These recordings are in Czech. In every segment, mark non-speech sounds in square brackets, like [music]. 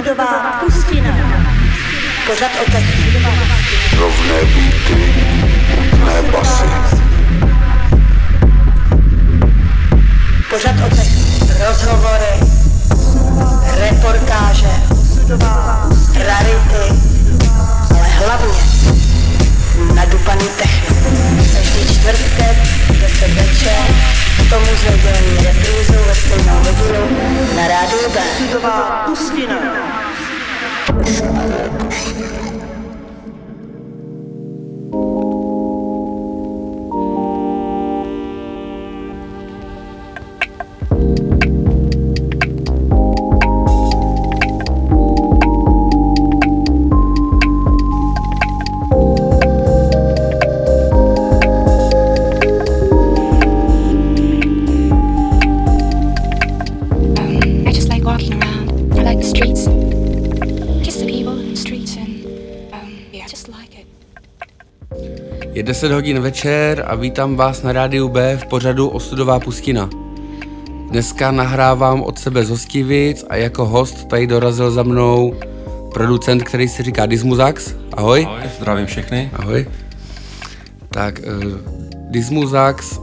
Osudová pustina. Pořad o Rovné beaty, ne basy. Pořad o rozhovory, reportáže, rarity, ale hlavně nadupaný techno. Každý čtvrtek, 10 večer, k tomu s nedělní reprízou ve stejnou hodinu na rádiu B. Pustina. 10 hodin večer a vítám vás na rádiu B v pořadu Osudová pustina. Dneska nahrávám od sebe z Hostivic a jako host tady dorazil za mnou producent, který si říká Dismuzax. Ahoj. Ahoj, zdravím všechny. Ahoj. Tak, uh, Dismuzax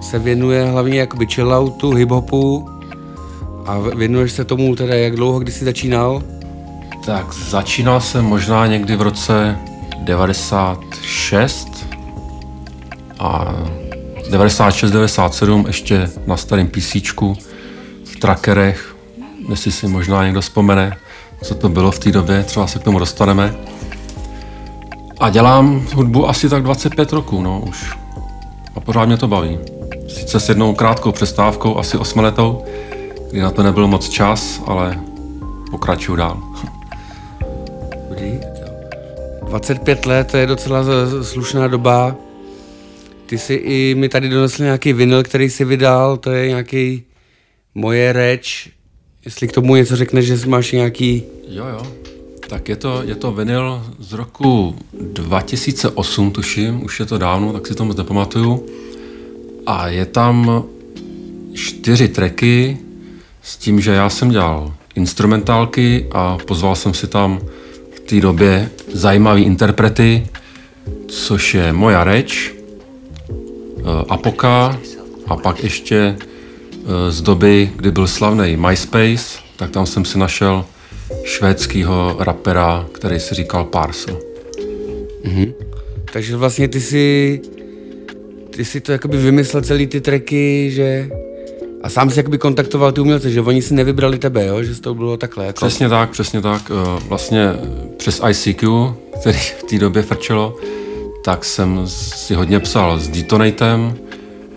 se věnuje hlavně jakoby chilloutu, hiphopu a věnuješ se tomu teda jak dlouho, kdy jsi začínal? Tak začínal jsem možná někdy v roce 96 a 96-97 ještě na starém PC v trackerech, jestli si možná někdo vzpomene, co to bylo v té době, třeba se k tomu dostaneme. A dělám hudbu asi tak 25 roků, no už. A pořád mě to baví. Sice s jednou krátkou přestávkou, asi osmiletou, kdy na to nebyl moc čas, ale pokračuju dál. Dobrý. 25 let, to je docela slušná doba. Ty jsi i mi tady donesl nějaký vinyl, který jsi vydal, to je nějaký moje reč. Jestli k tomu něco řekneš, že máš nějaký... Jo, jo. Tak je to, je to vinyl z roku 2008, tuším, už je to dávno, tak si to moc nepamatuju. A je tam čtyři tracky s tím, že já jsem dělal instrumentálky a pozval jsem si tam v té době zajímavý interprety, což je Moja reč, Apoka a pak ještě eh, z doby, kdy byl slavný MySpace, tak tam jsem si našel švédského rapera, který si říkal Parcel. Takže vlastně ty jsi... Ty jsi to jakoby vymyslel celý ty tracky, že... A sám jsi jakoby kontaktoval ty umělce, že oni si nevybrali tebe, jo? Že to bylo takhle. Jako... Přesně tak, přesně tak. Eh, Vlastně přes ICQ, který v té době frčelo, tak jsem si hodně psal s Detonatem,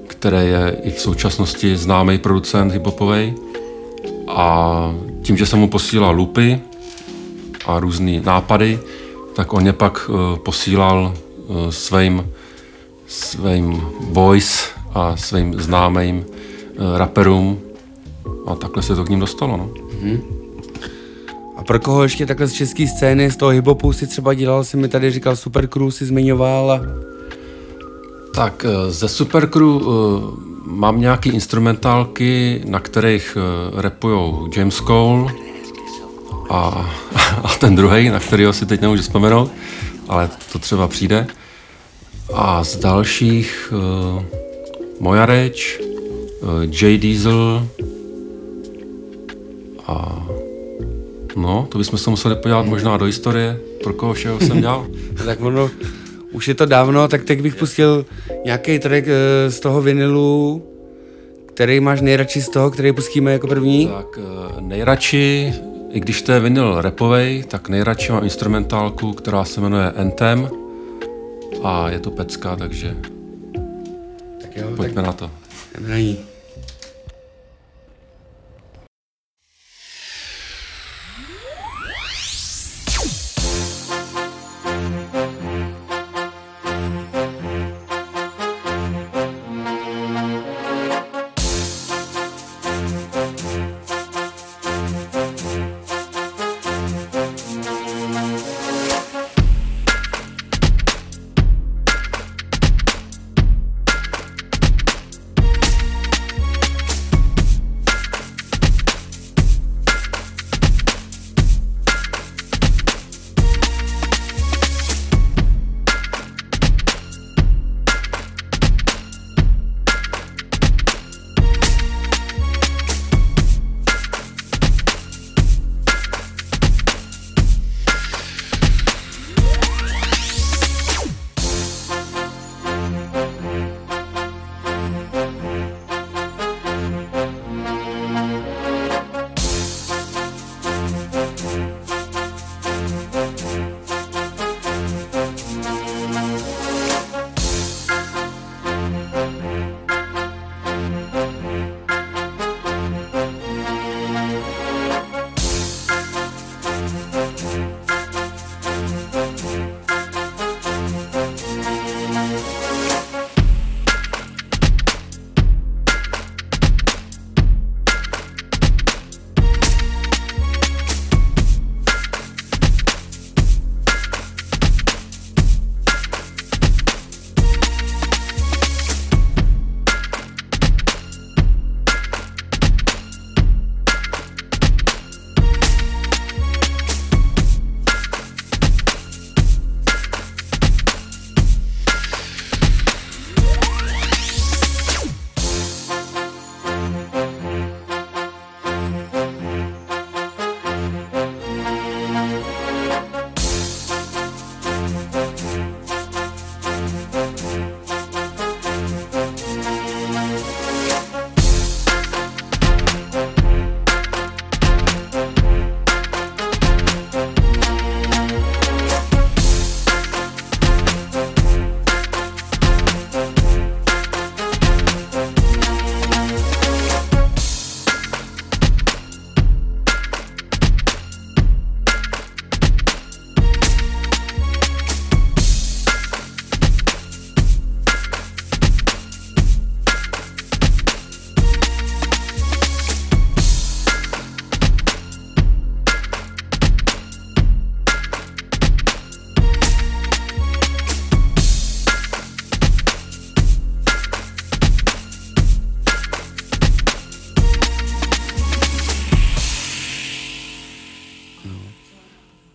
který je i v současnosti známý producent hiphopovej. A tím, že jsem mu posílal loopy a různé nápady, tak on mě pak eh, posílal eh, svým, svým boys a svým známým eh, raperům a takhle se to k ním dostalo. No. A pro koho ještě takhle z české scény, z toho hiphopu si třeba dělal, si mi tady říkal Super Crew, si zmiňoval a... Tak eh, ze Supercrew eh, mám nějaký instrumentálky, na kterých eh, rapujou James Cole a, [laughs] a ten druhý, na kterého si teď nemůžu vzpomenout, ale to třeba přijde. A z dalších eh, Moja reč, J Diesel a no, to bychom se museli podívat možná do historie, pro koho všeho jsem dělal. [laughs] Tak ono, už je to dávno, tak teď bych pustil nějaký track eh, z toho vinilu, který máš nejradši z toho, který pustíme jako první. Tak eh, nejradši, i když to je vinyl repovej, tak nejradši mám instrumentálku, která se jmenuje Anthem a je to pecka, takže Tak jo, pojďme na to. tak jdeme na ní.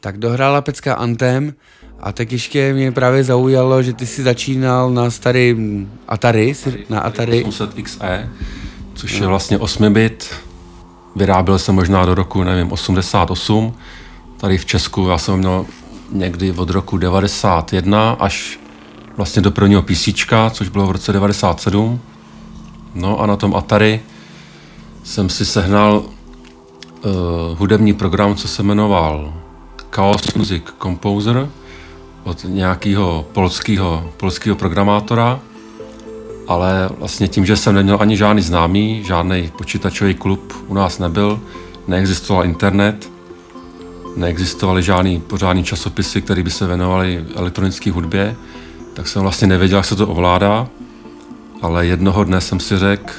Tak dohrála pecka Antem a tak ještě mě právě zaujalo, že ty si začínal na starý Atari, si- na Atari. 800XE, což je vlastně 8 bit. Vyráběl jsem možná do roku, nevím, 88. Tady v Česku já jsem měl někdy od roku 91 až vlastně do prvního PC, což bylo v roce 97. No a na tom Atari jsem si sehnal uh, hudební program, co se jmenoval Chaos Music Composer od nějakého polského, polského programátora, ale vlastně tím, že jsem neměl ani žádný známý, žádný počítačový klub u nás nebyl, neexistoval internet, neexistovaly žádný pořádný časopisy, které by se věnovaly elektronické hudbě, tak jsem vlastně nevěděl, jak se to ovládá, ale jednoho dne jsem si řekl,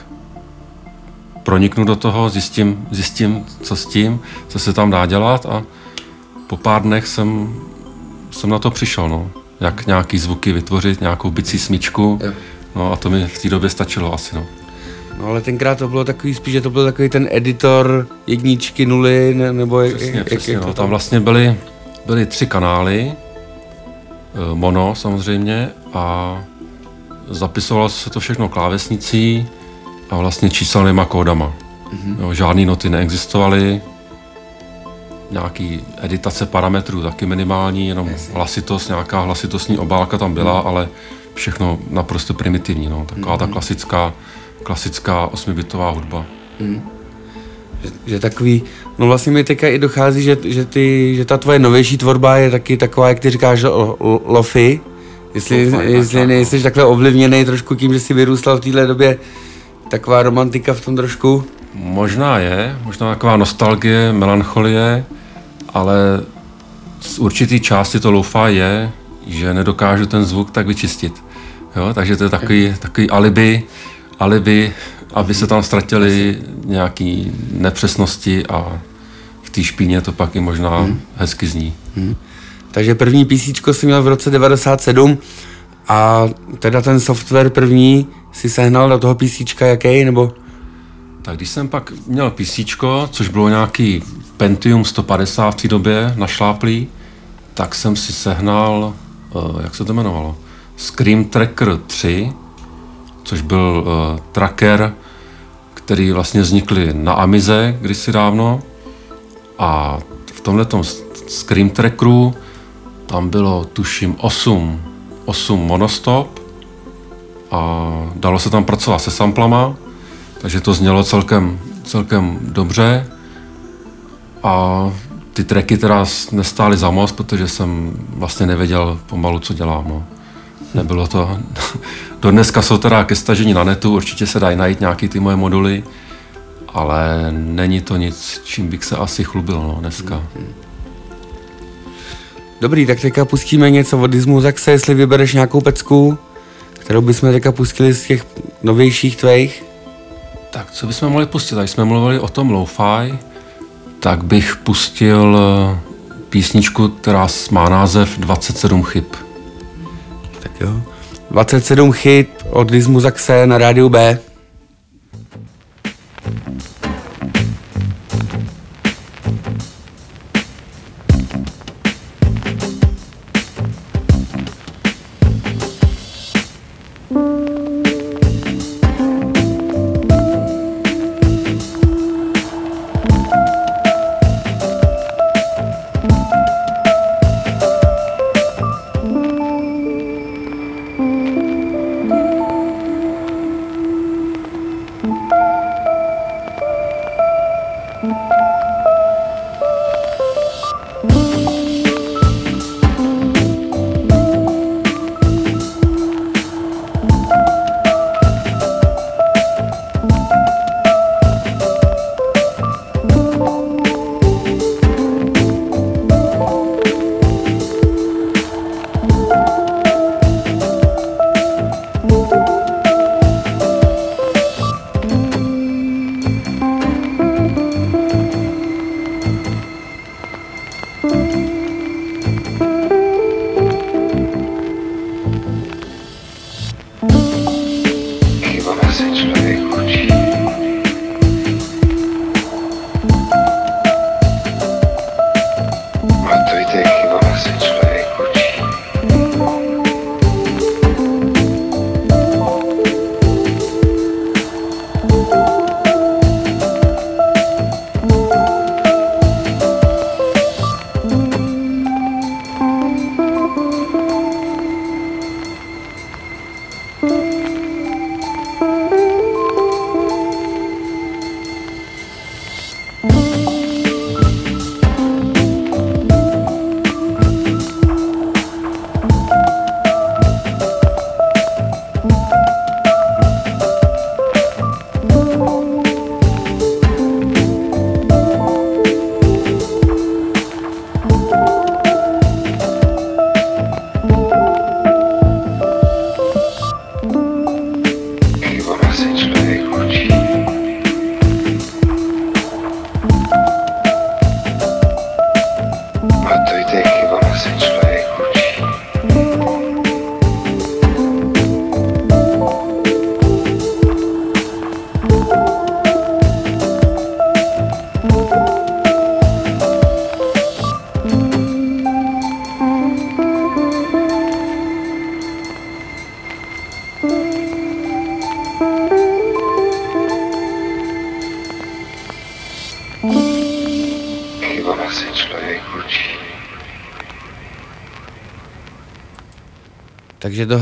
proniknu do toho, zjistím, zjistím, co s tím, co se tam dá dělat a po pár dnech jsem, jsem na to přišel, no. Jak nějaký zvuky vytvořit, nějakou bicí smyčku, Jo. no a to mi v té době stačilo asi, no. No ale tenkrát to bylo takový spíš, že to byl takový ten editor jedničky, nuly, ne, nebo jak, Přesně, jak, přesně, jak no. to Tam vlastně byly, byly tři kanály, eh, mono samozřejmě a zapisovalo se to všechno klávesnicí a vlastně číselnýma kódama. Mm-hmm. Jo, žádný noty neexistovaly, nějaký editace parametrů taky minimální, jenom hlasitost, nějaká hlasitostní obálka tam byla, ale všechno naprosto primitivní, no. taková ta klasická, klasická osmibitová hudba. že takový, no vlastně mi teďka i dochází, že, že, ty, že ta tvoje novější tvorba je taky taková, jak ty říkáš, lo- lo- lofi, jestli, tak, jestli tak, no. nejsi takhle ovlivněný trošku tím, že jsi vyrůstal v téhle době, taková romantika v tom trošku. Možná je, možná taková nostalgie, melancholie, ale z určitý části to lo je, že nedokážu ten zvuk tak vyčistit. Jo? Takže to je takový, takový alibi, alibi, aby se tam ztratily nějaké nepřesnosti a v té špíně to pak i možná hezky zní. Takže první PC jsi měl v roce 97 a teda ten software první si sehnal do toho PC jaký, nebo Tak když jsem pak měl PC, což bylo nějaký Pentium 150 v té době našláplý, tak jsem si sehnal, uh, jak se to jmenovalo, Scream Tracker 3, což byl uh, tracker, který vlastně vznikly na Amize kdysi dávno. A v tomhle Scream Trackeru tam bylo, tuším, 8, 8 monostop a dalo se tam pracovat se samplama, takže to znělo celkem, celkem dobře. A ty tracky teda nestály za moc, protože jsem vlastně nevěděl pomalu, co dělám. No. Nebylo to... [laughs] Do dneska jsou teda ke stažení na netu, určitě se dají najít nějaký ty moje moduly, ale není to nic, čím bych se asi chlubil no, dneska. Dobrý, tak teďka pustíme něco od Dismu Zaxe, jestli vybereš nějakou pecku, kterou bychom teďka pustili z těch novějších tvých. Tak co bychom mohli pustit? Když jsme mluvili o tom lo-fi, tak bych pustil eh, písničku, která má název 27 chyb. Tak jo. 27 chyb od Dismu Zaxe na rádiu B.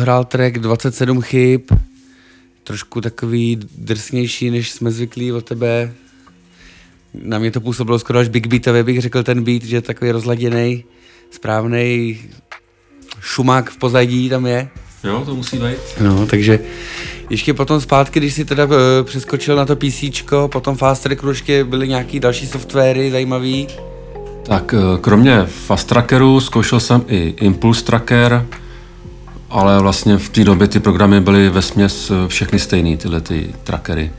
Dohrál track 27 chyb, trošku takový drsnější, než jsme zvyklí od tebe. Na mě to působilo skoro až big beatově, bych řekl ten beat, že je takový rozladěný, správný šumák v pozadí tam je. Jo, to musí být. No, takže ještě potom zpátky, když si teda uh, přeskočil na to PC, potom Fast Tracku ještě byly nějaký další softwary zajímavý. Tak eh, kromě Fast Trackeru zkoušel jsem i Impulse Tracker, ale vlastně v té době ty programy byly ve směs všechny stejný, tyhle ty trackery.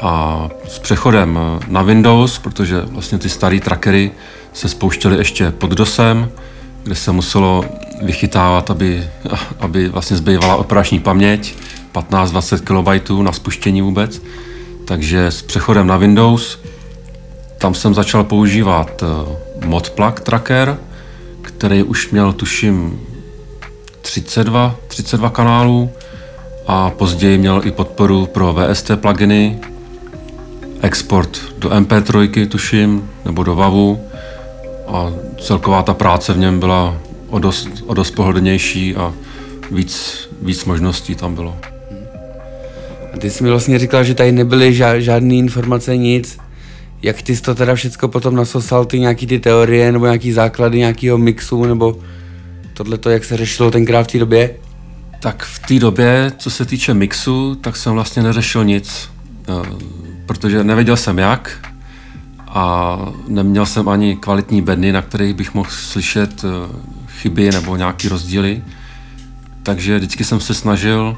A s přechodem eh, na Windows, protože vlastně ty staré trackery se spouštěly ještě pod DOSem, kde se muselo vychytávat, aby, [laughs] aby vlastně zbývala operační paměť, 15-20 KB na spuštění vůbec. Takže s přechodem na Windows tam jsem začal používat eh, Modplug Tracker, který už měl tuším 32, 32 kanálů a později měl i podporu pro VST pluginy, export do MP3 tuším, nebo do WAVu a celková ta práce v něm byla o dost, o dost pohodlnější a víc, víc možností tam bylo. A ty jsi mi vlastně říkal, že tady nebyly ža- žádné informace, nic. Jak ty jsi to teda všecko potom nasosal, ty nějaký ty teorie, nebo nějaký základy nějakého mixu, nebo tohle jak se řešilo tenkrát v té době? Tak v té době, co se týče mixu, tak jsem vlastně neřešil nic, eh, protože nevěděl jsem jak a neměl jsem ani kvalitní bedny, na kterých bych mohl slyšet eh, chyby nebo nějaké rozdíly. Takže vždycky jsem se snažil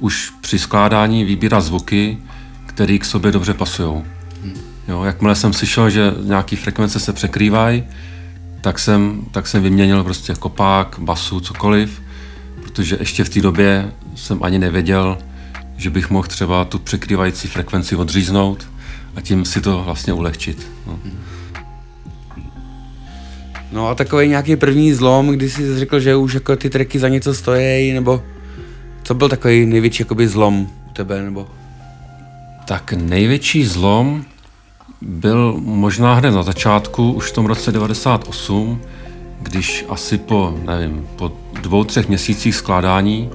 už při skládání vybírat zvuky, které k sobě dobře pasují. Jo, jakmile jsem slyšel, že nějaké frekvence se překrývají, tak jsem, tak jsem vyměnil prostě kopák, basu, cokoliv, protože ještě v té době jsem ani nevěděl, že bych mohl třeba tu překrývající frekvenci odříznout a tím si to vlastně ulehčit. No. No a takový nějaký první zlom, kdy jsi řekl, že už jako ty tracky za něco stojí, nebo co byl takový největší jakoby zlom u tebe, nebo? Tak největší zlom byl možná hned na začátku, už v tom roce 98, když asi po, nevím, po dvou, třech měsících skládání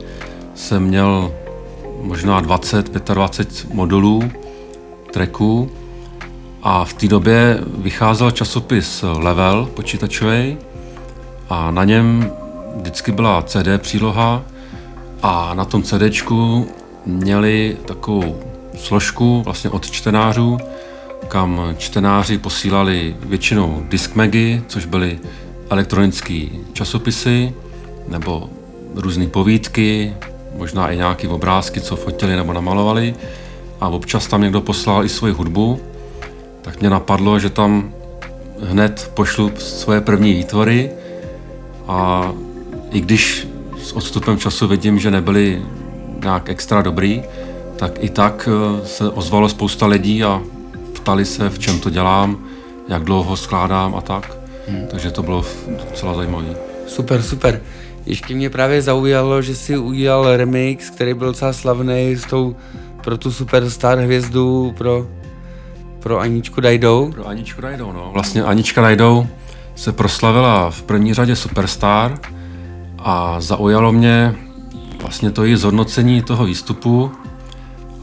jsem měl možná 20, 25 modulů, tracků a v té době vycházel časopis Level počítačový a na něm vždycky byla CD příloha a na tom CDčku měli takovou složku vlastně od čtenářů, kam čtenáři posílali většinou diskmegy, což byly elektronické časopisy nebo různé povídky, možná i nějaké obrázky, co fotili nebo namalovali. A občas tam někdo poslal i svoji hudbu, tak mě napadlo, že tam hned pošlu svoje první výtvory a i když s odstupem času vidím, že nebyly nějak extra dobrý, tak i tak eh, se ozvalo spousta lidí a ptali se, v čem to dělám, jak dlouho skládám a tak. Hmm. Takže to bylo docela zajímavé. Super, super. Ještě mě právě zaujalo, že si udělal remix, který byl docela slavný s tou pro tu superstar hvězdu, pro, pro Aničku Dajdou. Pro Aničku Dajdou, no. Vlastně Anička Dajdou se proslavila v první řadě Superstar a zaujalo mě vlastně to její zhodnocení toho výstupu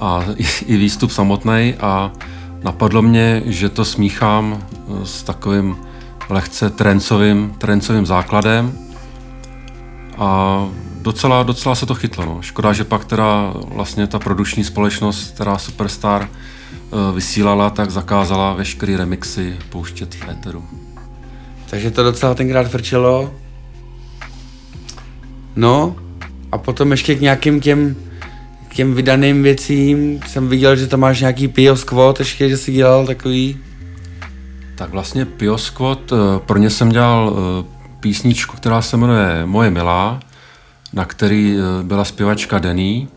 a [laughs] i výstup samotný a napadlo mě, že to smíchám s takovým lehce trencovým, trencovým základem a docela, docela se to chytlo. No. Škoda, že pak teda vlastně ta produkční společnost, která Superstar eh, vysílala, tak zakázala veškeré remixy pouštět v éteru. Takže to docela tenkrát frčelo. No, a potom ještě k nějakým těm, k těm vydaným věcím jsem viděl, že tam máš nějaký Pio Squad, ještě, že jsi dělal takový. Tak vlastně Pio Squad, eh, pro ně jsem dělal eh, písničku, která se jmenuje Moje milá, na který eh, byla zpěvačka Denny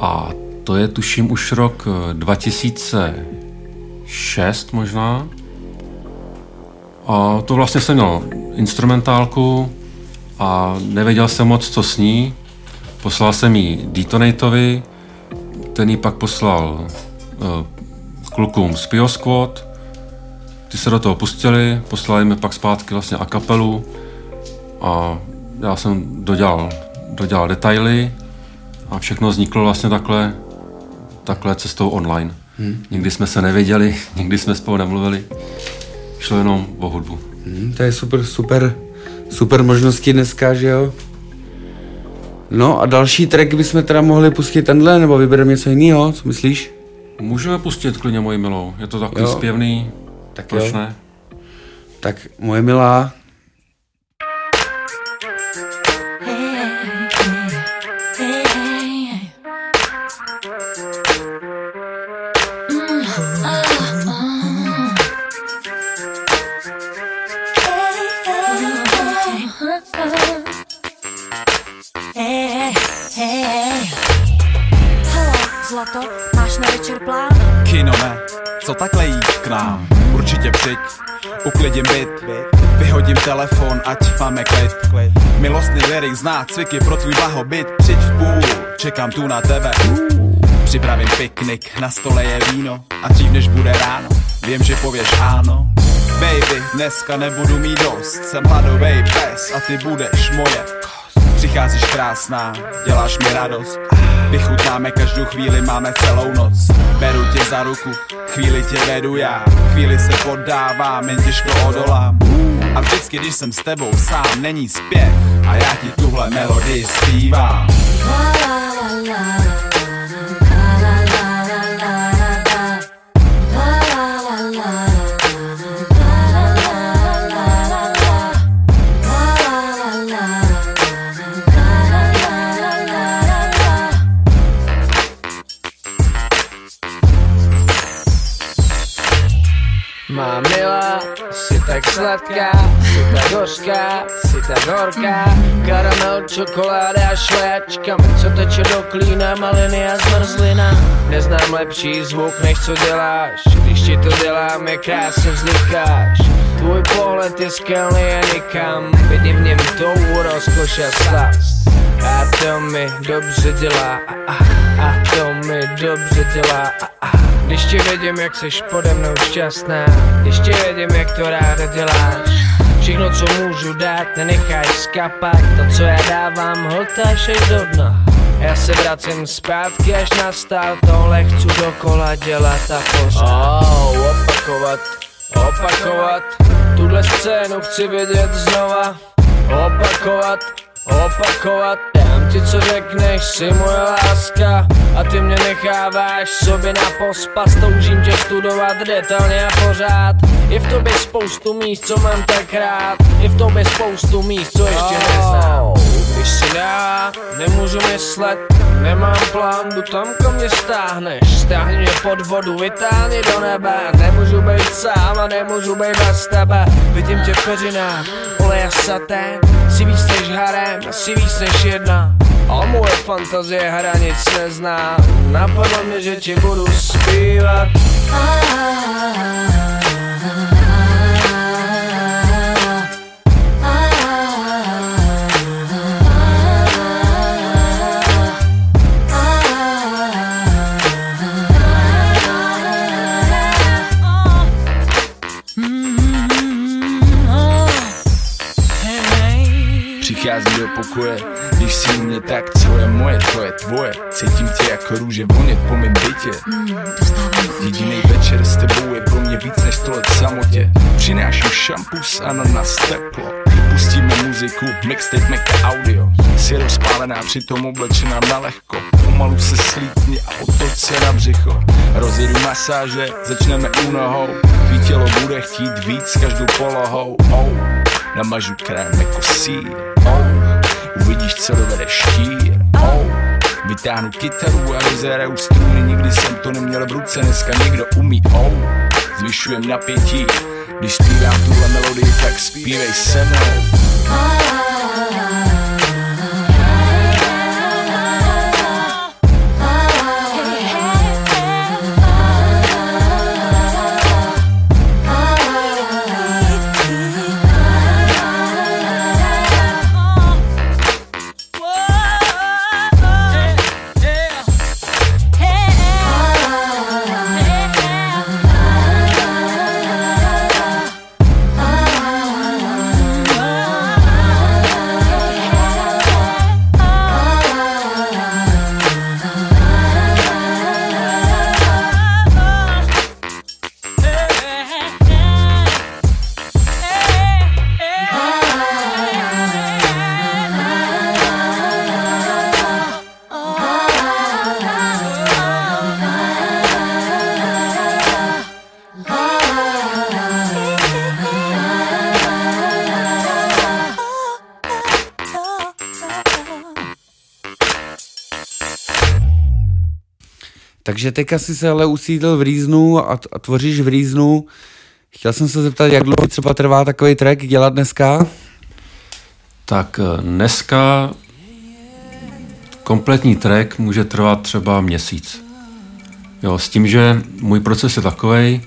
a to je tuším už rok 2006 možná. A to vlastně jsem měl instrumentálku a nevěděl jsem moc, co s ní. Poslal jsem ji Detonatovi, ten ji pak poslal uh, klukům z Pio Squad, ty se do toho pustili, poslali mi pak zpátky vlastně a kapelu a já jsem dodělal, dodělal detaily a všechno vzniklo vlastně takhle, takhle cestou online. Hmm. Nikdy jsme se nevěděli, [laughs] nikdy jsme spolu nemluvili, šlo jenom o hudbu. Hmm, to je super, super, super možnosti dneska, že jo? No a další track bychom teda mohli pustit tenhle, nebo vybereme něco jiného, co myslíš? Můžeme pustit klidně moji milou, je to takový Jo. zpěvný, Tak proč jo. ne? Tak moje milá, zlato, máš na večer plán? Kino ne, co takhle jít k nám? Určitě přijď, uklidím byt, vyhodím telefon, ať máme klid. Milostný lirik zná cviky pro tvůj blahobyt, přijď v půl, čekám tu na tebe. Připravím piknik, na stole je víno a dřív než bude ráno, vím, že pověš ano. Baby, dneska nebudu mít dost, jsem hladovej pes a ty budeš moje. Přicházíš krásná, děláš mi radost. Vychutnáme každou chvíli, máme celou noc. Beru tě za ruku, chvíli tě vedu já. Chvíli se poddávám, jen těžko odolám. A vždycky, když jsem s tebou sám, není zpěv A já ti tuhle melodii zpívám. Má tak horká Karamel, čokoláda a šlejačka Co teče do klína, maliny a zmrzlina. Neznám lepší zvuk, než co děláš. Když ti to dělám, jak krásně vznikáš Tvůj pohled je skelný a nikam. Vidím v něm touhu, rozkoš a slast a to mi dobře dělá, a, to mi dobře dělá. Když tě vidím, jak seš pode mnou šťastná, když tě vidím, jak to ráda děláš. Všechno, co můžu dát, nenechaj skapat, to, co já dávám, hltáš až do dna. Já se vracím zpátky, až nastal, tohle chci dokola dělat a pořád. Oh, opakovat, opakovat, tuhle scénu chci vidět znova, opakovat, opakovat Dám ti, co řekneš, si moje láska. A ty mě necháváš sobě na pospas Toužím tě studovat detailně a pořád. Je v tobě spoustu míst, co mám tak rád. Je v tobě spoustu míst, co ještě neznám. Když si dá, nemůžu myslet Nemám plán, jdu tam, kam mě stáhneš. Stáhni mě pod vodu, vytáhni do nebe. Nemůžu být sám a nemůžu být bez tebe. Vidím tě v peřinách, olej a satén Si víc než harem, si víc než jedna. A moje fantazie hranic nezná. Napadlo mě, že ti budu zpívat. Přicházím do pokoje, když si mě tak, co je moje, to je tvoje. Cítím tě jako růže vonět po mém bytě. Jediný večer s tebou je pro mě víc než sto let samotě. Přináším šampus a na teplo. Pustíme muziku, mixtape, meka audio. Si rozpálená, přitom oblečená na lehko. Pomalu se slítni a otoč se na břicho. Rozjedu masáže, začneme u nohou. Tvý tělo bude chtít víc každou polohou. Oh. Namažu krém jako sír. Oh. Uvidíš, co dovede štír oh. Vytáhnu kytaru a rozeraju struny Nikdy jsem to neměl v ruce, dneska někdo umí oh. Zvyšujem napětí Když zpívám tuhle melodii, tak zpívej se mnou Takže teďka jsi se ale usídl v Rýznu a, a tvoříš v Rýznu. Chtěl jsem se zeptat, jak dlouho třeba trvá takový track dělat dneska? Tak eh, dneska kompletní track může trvat třeba měsíc. Jo, s tím, že můj proces je takový,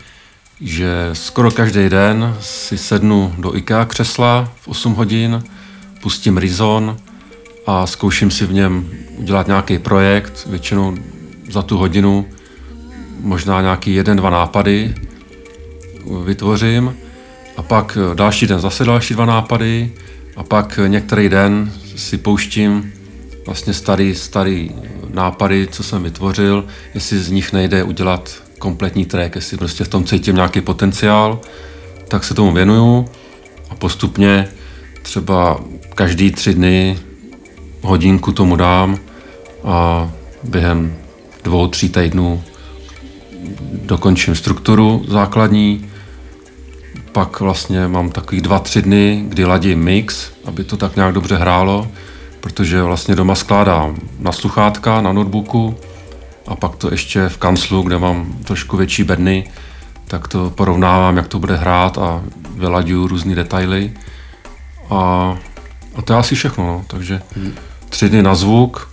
že skoro každý den si sednu do IKEA křesla v 8 hodin, pustím Rizon a zkouším si v něm udělat nějaký projekt, většinou za tu hodinu možná nějaký jeden, dva nápady vytvořím a pak další den zase další dva nápady a pak některý den si pouštím vlastně starý, starý nápady, co jsem vytvořil, jestli z nich nejde udělat kompletní track, jestli prostě v tom cítím nějaký potenciál, tak se tomu věnuju a postupně třeba každý tři dny hodinku tomu dám a během dvou, tří týdnů dokončím strukturu základní, pak vlastně mám takový dva, tři dny, kdy ladím mix, aby to tak nějak dobře hrálo, protože vlastně doma skládám na sluchátka, na notebooku a pak to ještě v kanclu, kde mám trošku větší bedny, tak to porovnávám, jak to bude hrát a vylaďuju různé detaily. A, a to je asi všechno, no. takže tři dny na zvuk,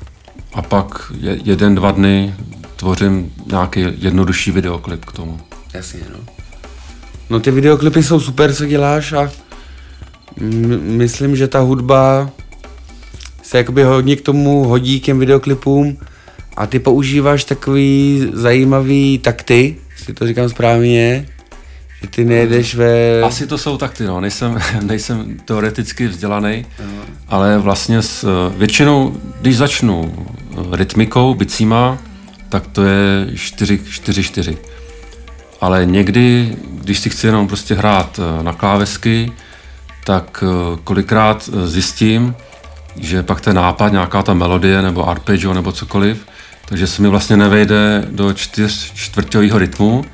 a pak je, jeden, dva dny tvořím nějaký jednodušší videoklip k tomu. Jasně, no. No ty videoklipy jsou super, co děláš a m- myslím, že ta hudba se jakoby hodně k tomu hodí k těm videoklipům a ty používáš takový zajímavý takty, si to říkám správně, že ty nejedeš ve... Asi to jsou takty, no. Nejsem, [laughs] nejsem teoreticky vzdělaný, ale vlastně s, většinou, když začnu rytmikou, bicíma, tak to je 4-4-4. Ale někdy, když si chci jenom prostě hrát eh, na klávesky, tak eh, kolikrát eh, zjistím, že pak ten nápad, nějaká ta melodie nebo arpeggio nebo cokoliv, takže se mi vlastně nevejde do čtyř čtvrťového rytmu,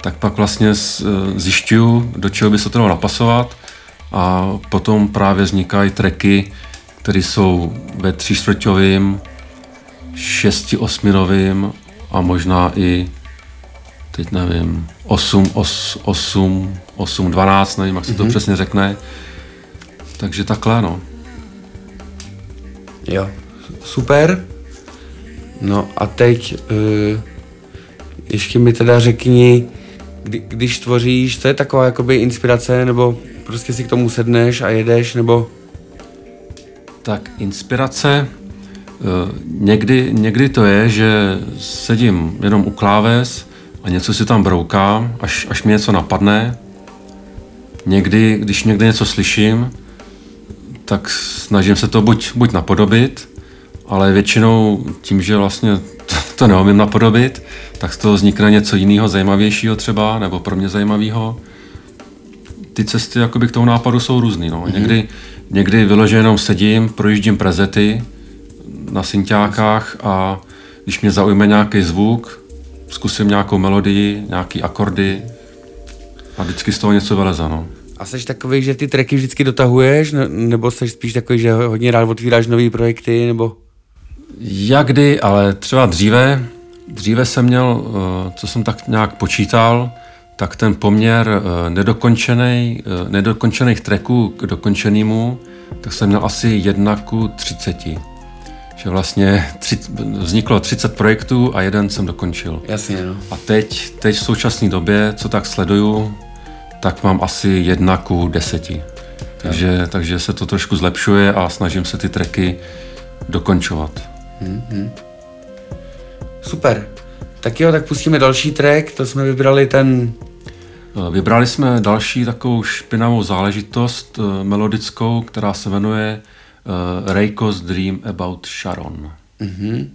tak pak vlastně zjišťuju, do čeho by se to dalo napasovat a potom právě vznikají tracky, které jsou ve tři čtvrťovým, šesti osminovým a možná i teď nevím, 8, 8, 8, 8 12, nevím, jak se to mm-hmm. přesně řekne. Takže takhle, no. Jo, super. No a teď uh, ještě mi teda řekni, kdy, když tvoříš, to je taková jakoby inspirace, nebo prostě si k tomu sedneš a jedeš, nebo... Tak inspirace, někdy, někdy to je, že sedím jenom u kláves a něco si tam broukám, až, až mi něco napadne. Někdy, když někde něco slyším, tak snažím se to buď, buď napodobit, ale většinou tím, že vlastně to, to neumím napodobit, tak z toho vznikne něco jiného, zajímavějšího třeba, nebo pro mě zajímavého. Ty cesty jakoby k tomu nápadu jsou různý. No. Mm-hmm. Někdy, někdy vyloženě jenom sedím, projíždím prezety na synťákách a když mě zaujme nějaký zvuk, zkusím nějakou melodii, nějaký akordy a vždycky z toho něco vyleze. No. A jsi takový, že ty tracky vždycky dotahuješ, nebo jsi spíš takový, že hodně rád otvíráš nové projekty, nebo? Jak kdy, ale třeba dříve, dříve jsem měl, eh, co jsem tak nějak počítal, tak ten poměr eh, nedokončený, eh, nedokončených tracků k dokončenému, tak jsem měl asi 1 ku 30. Že vlastně tři, vzniklo 30 projektů a jeden jsem dokončil. Jasně, no. A teď, teď v současné době, co tak sleduju, tak mám asi 1 ku 10. Takže, takže se to trošku zlepšuje a snažím se ty tracky dokončovat. Super. Tak jo, tak pustíme další track, to jsme vybrali ten, Vybrali jsme další takovou špinavou záležitost eh, melodickou, která se jmenuje eh, Reiko's Dream About Sharon. Tohle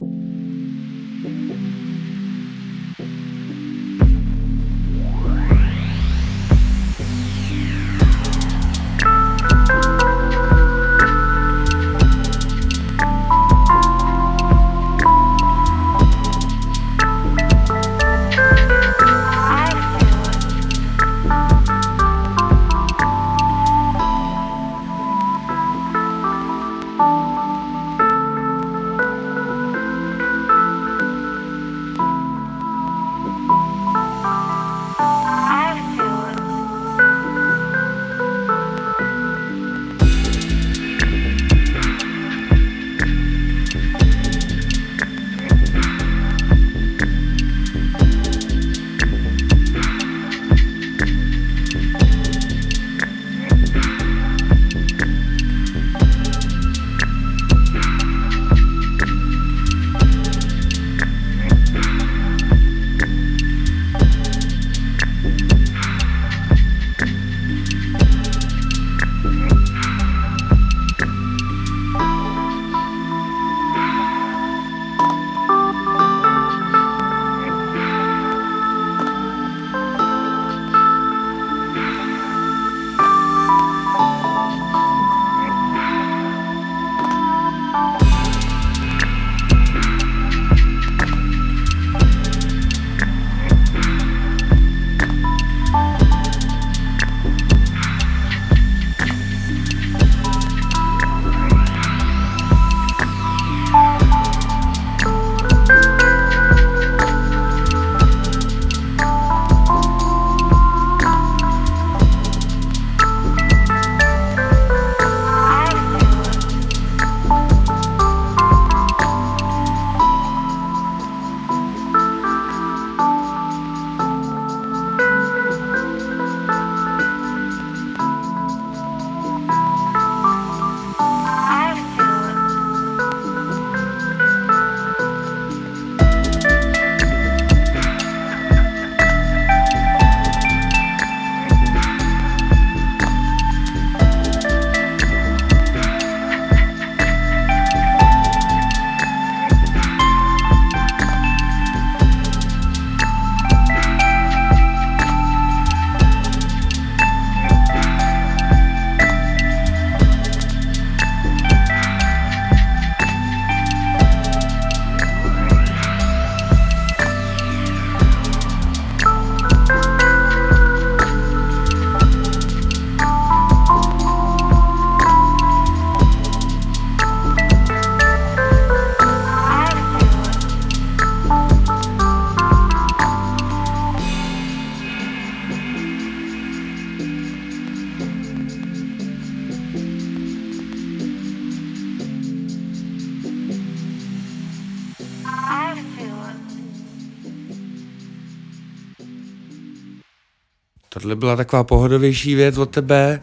byla taková pohodovější věc od tebe.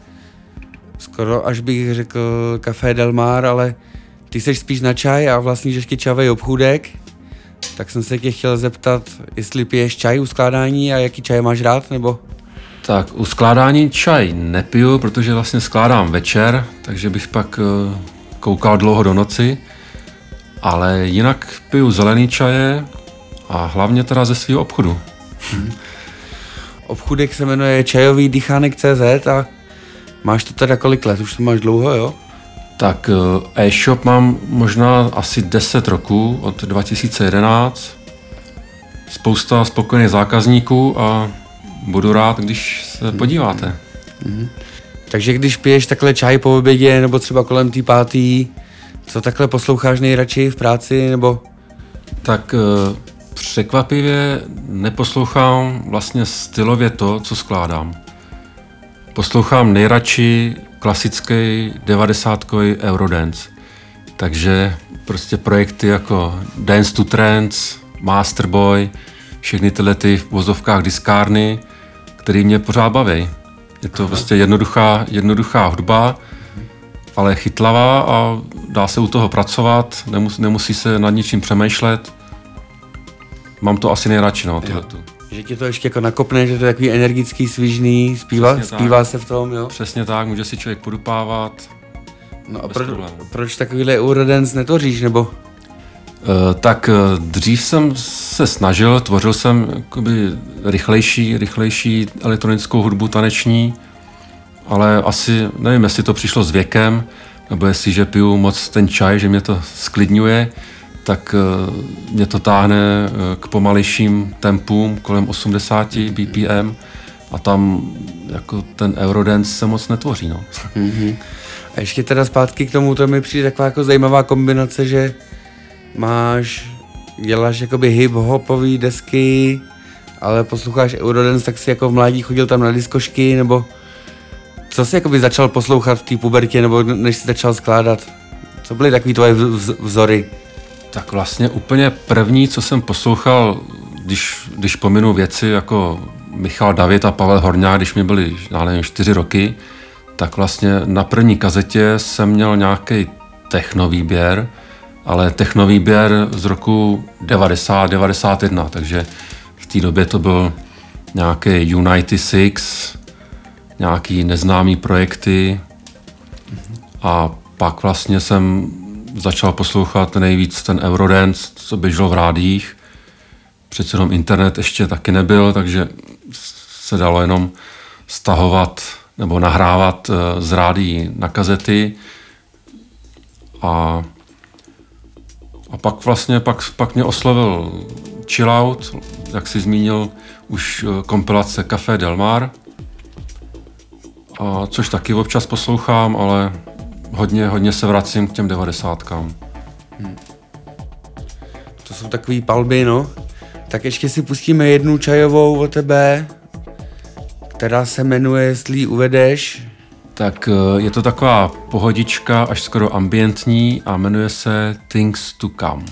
Skoro až bych řekl Café Del Mar, ale ty jsi spíš na čaj a vlastně ještě čavej obchůdek. Tak jsem se tě chtěl zeptat, jestli piješ čaj u skládání a jaký čaj máš rád, nebo... Tak u skládání čaj nepiju, protože vlastně skládám večer, takže bych pak eh, koukal dlouho do noci. Ale jinak piju zelený čaje a hlavně teda ze svého obchodu. Obchůdek se jmenuje čajový dýchánek CZ a máš to teda kolik let? Už to máš dlouho, jo? Tak eh, e-shop mám možná asi 10 roků, od 2011. Spousta spokojených zákazníků a budu rád, když se podíváte. Takže když piješ takhle čaj po obědě nebo třeba kolem té pátý, co takhle posloucháš nejradši v práci nebo... Tak eh, Překvapivě neposlouchám vlastně stylově to, co skládám. Poslouchám nejradši klasický 90 Eurodance. Takže prostě projekty jako Dance to Trance, Masterboy, všechny tyhle ty v vozovkách diskárny, které mě pořád baví. Je to prostě jednoduchá, jednoduchá hudba, ale chytlavá a dá se u toho pracovat, nemus, nemusí se nad ničím přemýšlet. Mám to asi nejradši, no, tohletu. Že tě to ještě jako nakopne, že to je takový energický, svižný, zpívá, Přesně tak. zpívá se v tom, jo? Přesně tak, může si člověk podupávat. No a pro, proč takovýhle Eurodance netvoříš, nebo? Eh, Tak eh, dřív jsem se snažil, tvořil jsem jakoby rychlejší, rychlejší elektronickou hudbu taneční, ale asi, nevím, jestli to přišlo s věkem, nebo jestli, že piju moc ten čaj, že mě to sklidňuje, tak eh, mě to táhne eh, k pomalejším tempům kolem 80 BPM a tam jako ten Eurodance se moc netvoří. No. A ještě teda zpátky k tomu, to mi přijde taková jako zajímavá kombinace, že máš, děláš jakoby hip-hopový desky, ale posloucháš Eurodance, tak si jako v mládí chodil tam na diskošky, nebo co jsi jakoby začal poslouchat v té pubertě, nebo než jsi začal skládat? Co byly takový tvoje vz- vzory? Tak vlastně úplně první, co jsem poslouchal, když, když pominu věci jako Michal David a Pavel Horňák, když mi byli, já nevím, čtyři roky, tak vlastně na první kazetě jsem měl nějaký technovýběr, ale technovýběr z roku 90-91, takže v té době to byl nějaký United Six, nějaký neznámý projekty a pak vlastně jsem začal poslouchat nejvíc ten Eurodance, co běžel v rádích. Přece jenom internet ještě taky nebyl, takže se dalo jenom stahovat nebo nahrávat eh, z rádí na kazety. A, a pak vlastně, pak, pak mě oslovil Chillout, jak si zmínil, už eh, kompilace Café Del Mar, a což taky občas poslouchám, ale hodně, hodně se vracím k těm devadesátkám. To jsou takový palby, no. Tak ještě si pustíme jednu čajovou od tebe, která se jmenuje, jestli ji uvedeš. Tak eh, je to taková pohodička, až skoro ambientní a jmenuje se Things to Come.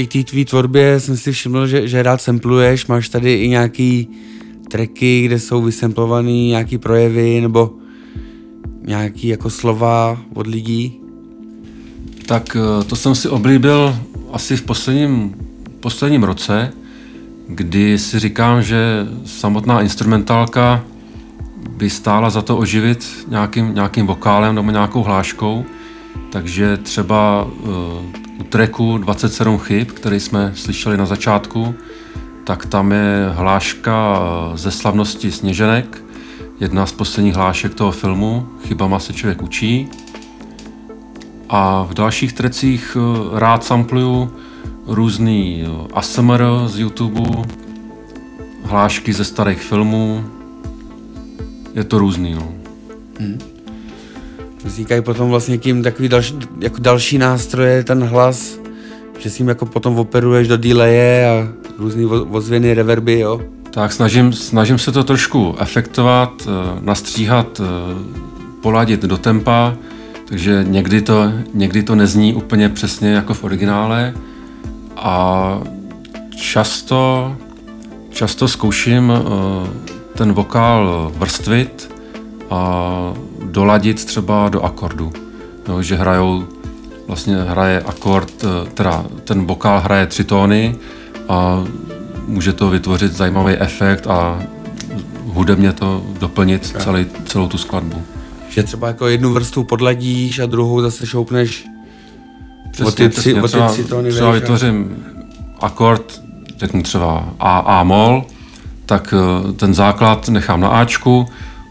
Ještě k té tvý tvorbě jsem si všiml, že, že rád sampluješ, máš tady i nějaký tracky, kde jsou vysemplovaný nějaký projevy nebo nějaký jako slova od lidí. Tak eh, to jsem si oblíbil asi v posledním, posledním roce, kdy si říkám, že samotná instrumentálka by stála za to oživit nějakým, nějakým vokálem nebo nějakou hláškou. Takže třeba uh, u treku 27 chyb, který jsme slyšeli na začátku, tak tam je hláška ze slavnosti Sněženek, jedna z posledních hlášek toho filmu, chybama se člověk učí. A v dalších trecích uh, rád sampluju různý uh, ASMR z YouTube, hlášky ze starých filmů, je to různý, no. Hmm. Vznikají potom vlastně tím takový další, jako další nástroje, ten hlas, že s ním jako potom operuješ do delaye a různý ozvěny, reverby, jo? Tak snažím, snažím se to trošku efektovat, eh, nastříhat, eh, poladit do tempa, takže někdy to, někdy to nezní úplně přesně jako v originále a často, často zkouším eh, ten vokál vrstvit a doladit třeba do akordu. No, že hrajou, vlastně hraje akord, eh, teda ten vokál hraje tři tóny a může to vytvořit zajímavý efekt a hudebně to doplnit celý, celou tu skladbu. Že třeba jako jednu vrstvu podladíš a druhou zase šoupneš přesně, o ty tři, přesně, o ty tři tóny třeba, třeba vytvořím akord, řeknu třeba A, A mol, tak eh, ten základ nechám na Ačku,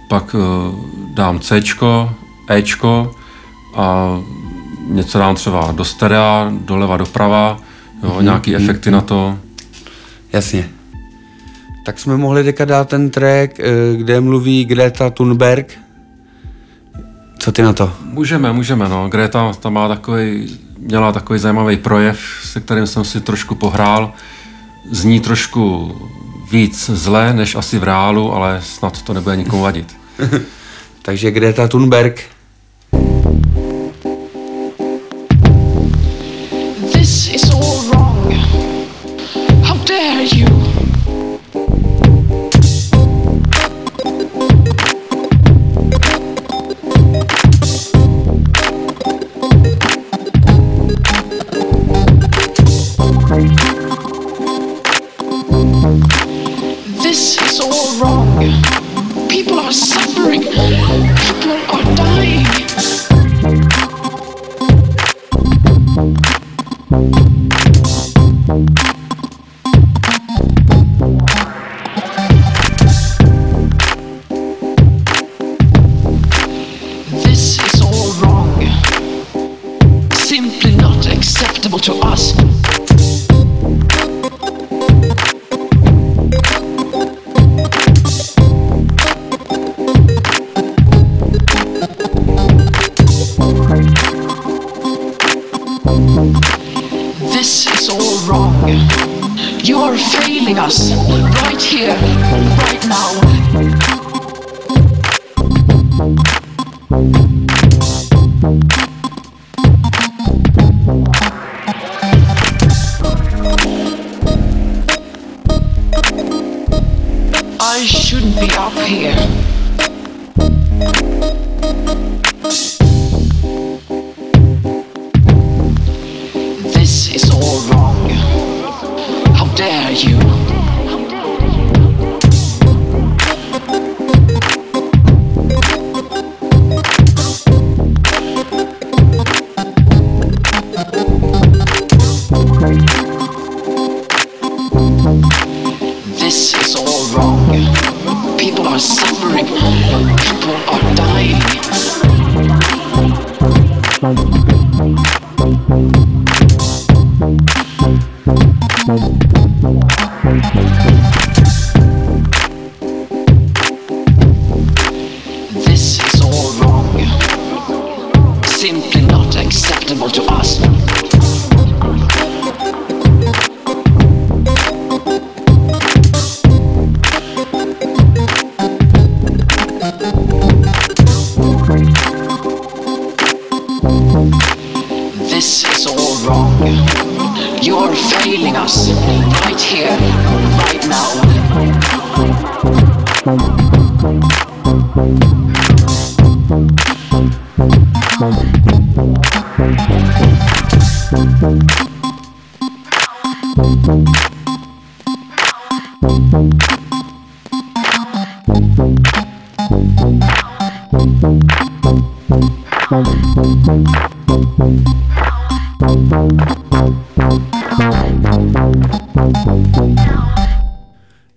pak eh, dám Cčko, Ečko a něco dám třeba do sterea, doleva, doprava, jo, mm-hmm. nějaký mhm. efekty na to. Jasně. Tak jsme mohli teďka dát ten track, eh, kde mluví Greta Thunberg. Co ty na to? Můžeme, můžeme, no. Greta tam má takový, měla takový zajímavý projev, se kterým jsem si trošku pohrál. Zní trošku víc zlé, než asi v reálu, ale snad to nebude nikomu vadit. [laughs] Takže Greta Thunberg. so wrong. You are failing us right here, right now.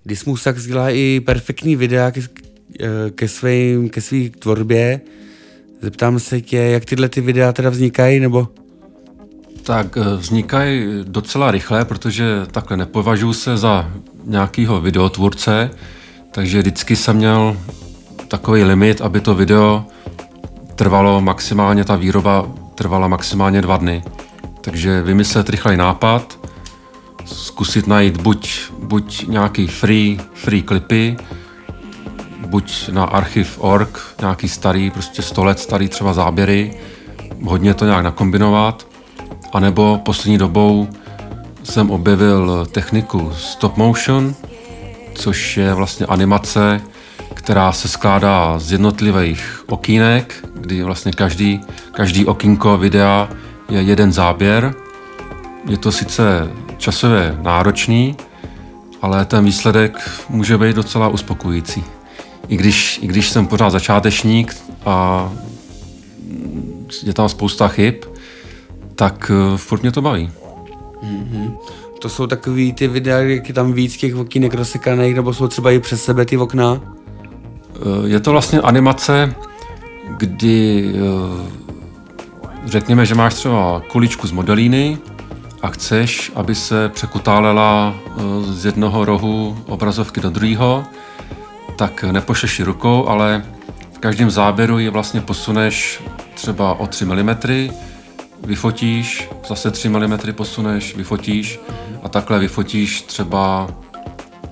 Dismusax dělá i perfektní videa ke, ke, svým, ke tvorbě. Zeptám se tě, jak tyhle ty videa teda vznikají, nebo Tak eh, vznikají docela rychle, protože takhle nepovažuji se za nějakého videotvůrce, takže vždycky jsem měl takový limit, aby to video trvalo maximálně, ta výroba trvala maximálně dva dny. Takže vymyslet rychlej nápad, zkusit najít buď, buď nějaký free, free klipy, buď na archiv.org, nějaký starý, prostě 100 let starý třeba záběry, hodně to nějak nakombinovat, anebo poslední dobou jsem objevil techniku stop motion, což je vlastně animace, která se skládá z jednotlivých okýnek, kdy vlastně každý, každý okýnko videa je jeden záběr. Je to sice časově náročný, ale ten výsledek může být docela uspokojující. I když, I když jsem pořád začátečník a je tam spousta chyb, tak eh, furt mě to baví. to jsou takový ty videa, jak je tam víc těch okýnek rozsekaných, nebo jsou třeba i přes sebe ty okna? Eh, Je to vlastně animace, kdy eh, řekněme, že máš třeba kuličku z modelíny a chceš, aby se překutálela eh, z jednoho rohu obrazovky do druhého, tak nepošleš ji rukou, ale v každém záběru ji vlastně posuneš třeba o 3 mm, vyfotíš, zase 3 mm posuneš, vyfotíš a takhle vyfotíš třeba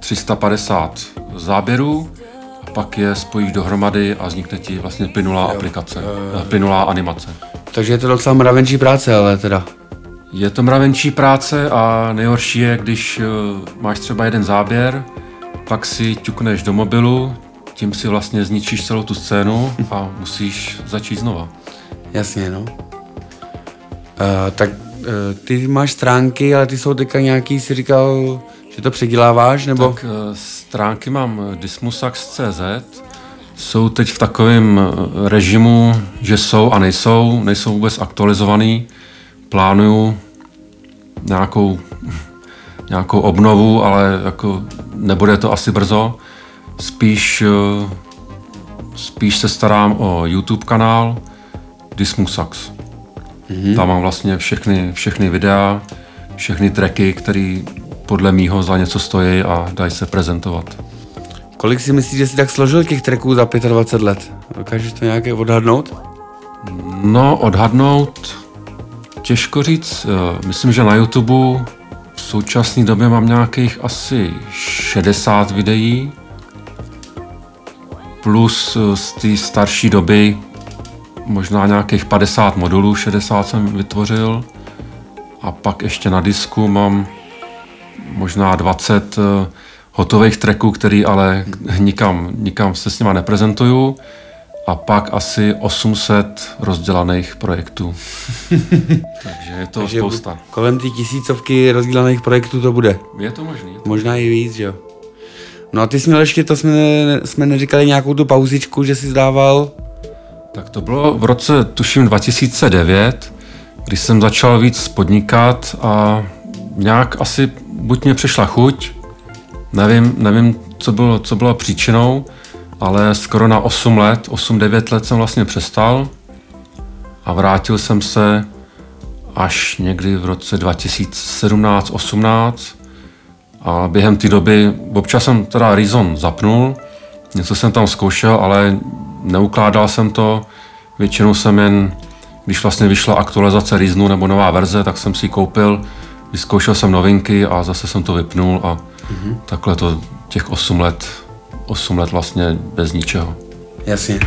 350 záběrů pak je spojíš dohromady a vznikne ti vlastně plynulá aplikace, eh, plynulá animace. Takže je to docela mravenčí práce, ale teda. Je to mravenčí práce a nejhorší je, když eh, máš třeba jeden záběr, pak si ťukneš do mobilu, tím si vlastně zničíš celou tu scénu a musíš začít znova. Jasně, no. Uh, tak uh, ty máš stránky, ale ty jsou teďka nějaký, si říkal, že to předěláváš, nebo? Tak eh, stránky mám eh, dismusax.cz, jsou teď v takovém eh, režimu, že jsou a nejsou, nejsou vůbec aktualizovaný. Plánuju nějakou, [laughs] nějakou obnovu, ale jako nebude to asi brzo. Spíš, spíš se starám o YouTube kanál Dismusax. Mm-hmm. Tam mám vlastně všechny, všechny videa, všechny tracky, které podle mýho za něco stojí a dají se prezentovat. Kolik si myslíš, že jsi tak složil těch tracků za 25 let? Dokážeš to nějaké odhadnout? No, odhadnout, těžko říct. Eh, Myslím, že na YouTube v současné době mám nějakých asi 60 videí, plus eh, z té starší doby možná nějakých 50 modulů, 60 jsem vytvořil. A pak ještě na disku mám možná 20 eh, hotových tracků, který ale nikam, nikam se s nima neprezentuju. A pak asi 800 rozdělaných projektů. [laughs] Takže je to Takže spousta. Kolem té tisícovky rozdílených projektů to bude. Je to možný. Je to... Možná i víc, že jo. No a ty jsi měl ještě, to jsme, jsme neříkali nějakou tu pauzičku, že jsi zdával. Tak to bylo v roce, tuším, 2009, kdy jsem začal víc podnikat a nějak asi buď mě přešla chuť, nevím, nevím co, bylo, co bylo příčinou, ale skoro na 8 let, 8-9 let jsem vlastně přestal a vrátil jsem se až někdy v roce 2017-18 a během té doby, občas jsem teda Reason zapnul, něco jsem tam zkoušel, ale neukládal jsem to, většinou jsem jen, když vlastně vyšla aktualizace Reasonu nebo nová verze, tak jsem si koupil, vyzkoušel jsem novinky a zase jsem to vypnul a mm-hmm. takhle to těch 8 let, 8 let vlastně bez ničeho. Jasně.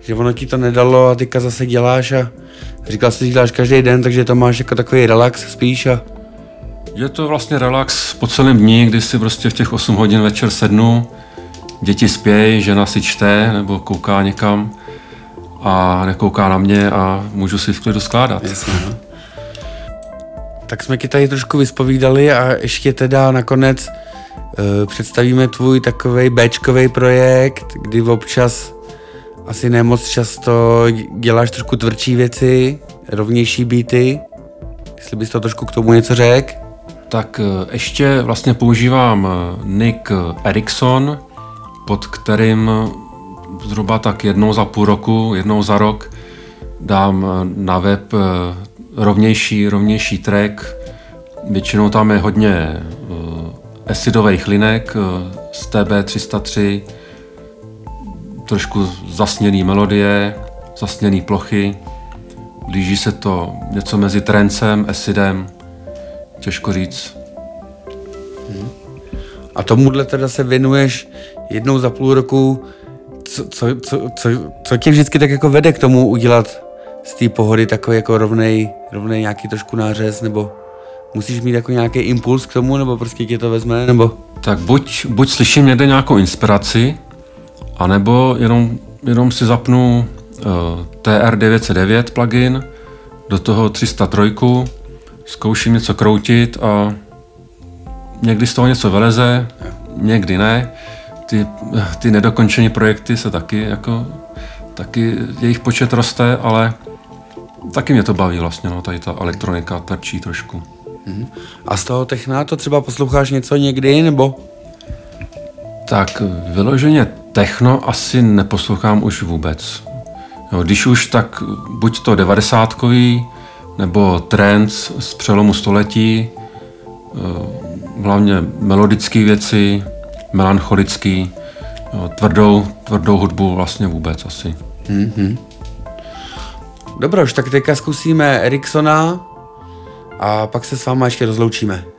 Že ono ti to nedalo a teďka zase děláš a říkal jsi, že děláš každý den, takže to máš jako takový relax spíš a Je to vlastně relax po celém dní, kdy si prostě v těch 8 hodin večer sednu, děti spějí, žena si čte nebo kouká někam a nekouká na mě a můžu si v klidu skládat. Jasně, no. Tak jsme ti tady trošku vyspovídali a ještě teda nakonec uh, představíme tvůj takový Bčkový projekt, kdy občas asi nemoc často děláš trošku tvrdší věci, rovnější beaty. Jestli bys to trošku k tomu něco řekl? Tak eh, ještě vlastně používám eh, nick Ericsson, pod kterým zhruba tak jednou za půl roku, jednou za rok dám na web rovnější, rovnější track. Většinou tam je hodně uh, acidových linek uh, z TB303, trošku zasněný melodie, zasněný plochy. Blíží se to něco mezi trencem, acidem, těžko říct. A tomuhle teda se věnuješ jednou za půl roku. Co, co, co, co, co tě vždycky tak jako vede k tomu udělat z té pohody takový jako rovnej, rovnej nějaký trošku nářez, nebo musíš mít jako nějaký impuls k tomu, nebo prostě tě to vezme, nebo? Tak buď, buď slyším někde nějakou inspiraci, anebo jenom, jenom si zapnu uh, TR909 plugin, do toho 303, zkouším něco kroutit a někdy z toho něco vyleze, někdy ne. Ty, ty nedokončené projekty se taky jako taky jejich počet roste, ale taky mě to baví vlastně, no, tady ta elektronika trčí trošku. Mhm. A z toho techna to třeba posloucháš něco někdy, nebo? Tak vyloženě techno asi neposlouchám už vůbec. Jo, když už, tak buď to devadesátkový, nebo trends z přelomu století, eh, hlavně melodické věci, melancholický, jo, tvrdou, tvrdou hudbu vlastně vůbec asi. Mm-hmm. Dobroš, tak teďka zkusíme Eriksona a pak se s váma ještě rozloučíme.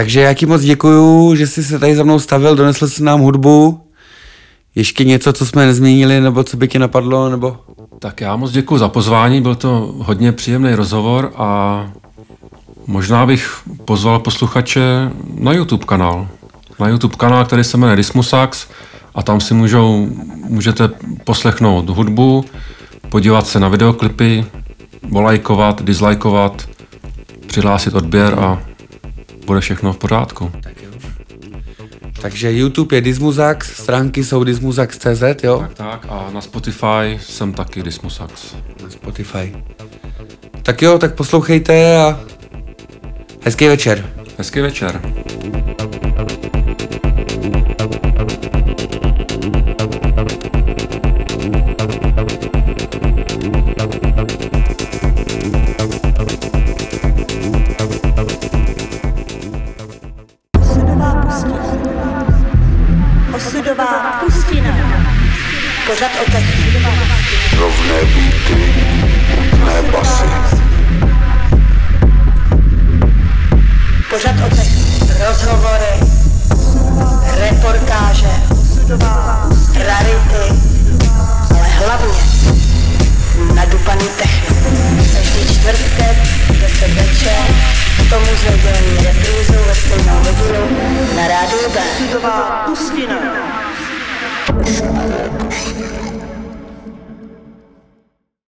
Takže já ti moc děkuju, že jsi se tady za mnou stavil, donesl jsi nám hudbu. Ještě něco, co jsme nezmínili, nebo co by tě napadlo, nebo... Tak já moc děkuji za pozvání, byl to hodně příjemný rozhovor a možná bych pozval posluchače na YouTube kanál. Na YouTube kanál, který se jmenuje Dismusax a tam si můžou, můžete poslechnout hudbu, podívat se na videoklipy, volajkovat, dislajkovat, přihlásit odběr a bude všechno v pořádku. Takže YouTube je Dismusax, stránky jsou dismusax.cz, jo? Tak, tak a na Spotify jsem taky Dismusax. Na Spotify. Tak jo, tak poslouchejte a hezký večer. Hezký večer. rarity, ale hlavně nadupaný techno. Každý čtvrtek, 10 večer, to muzeum dělení reprízu ve na rádiu B. Pustina.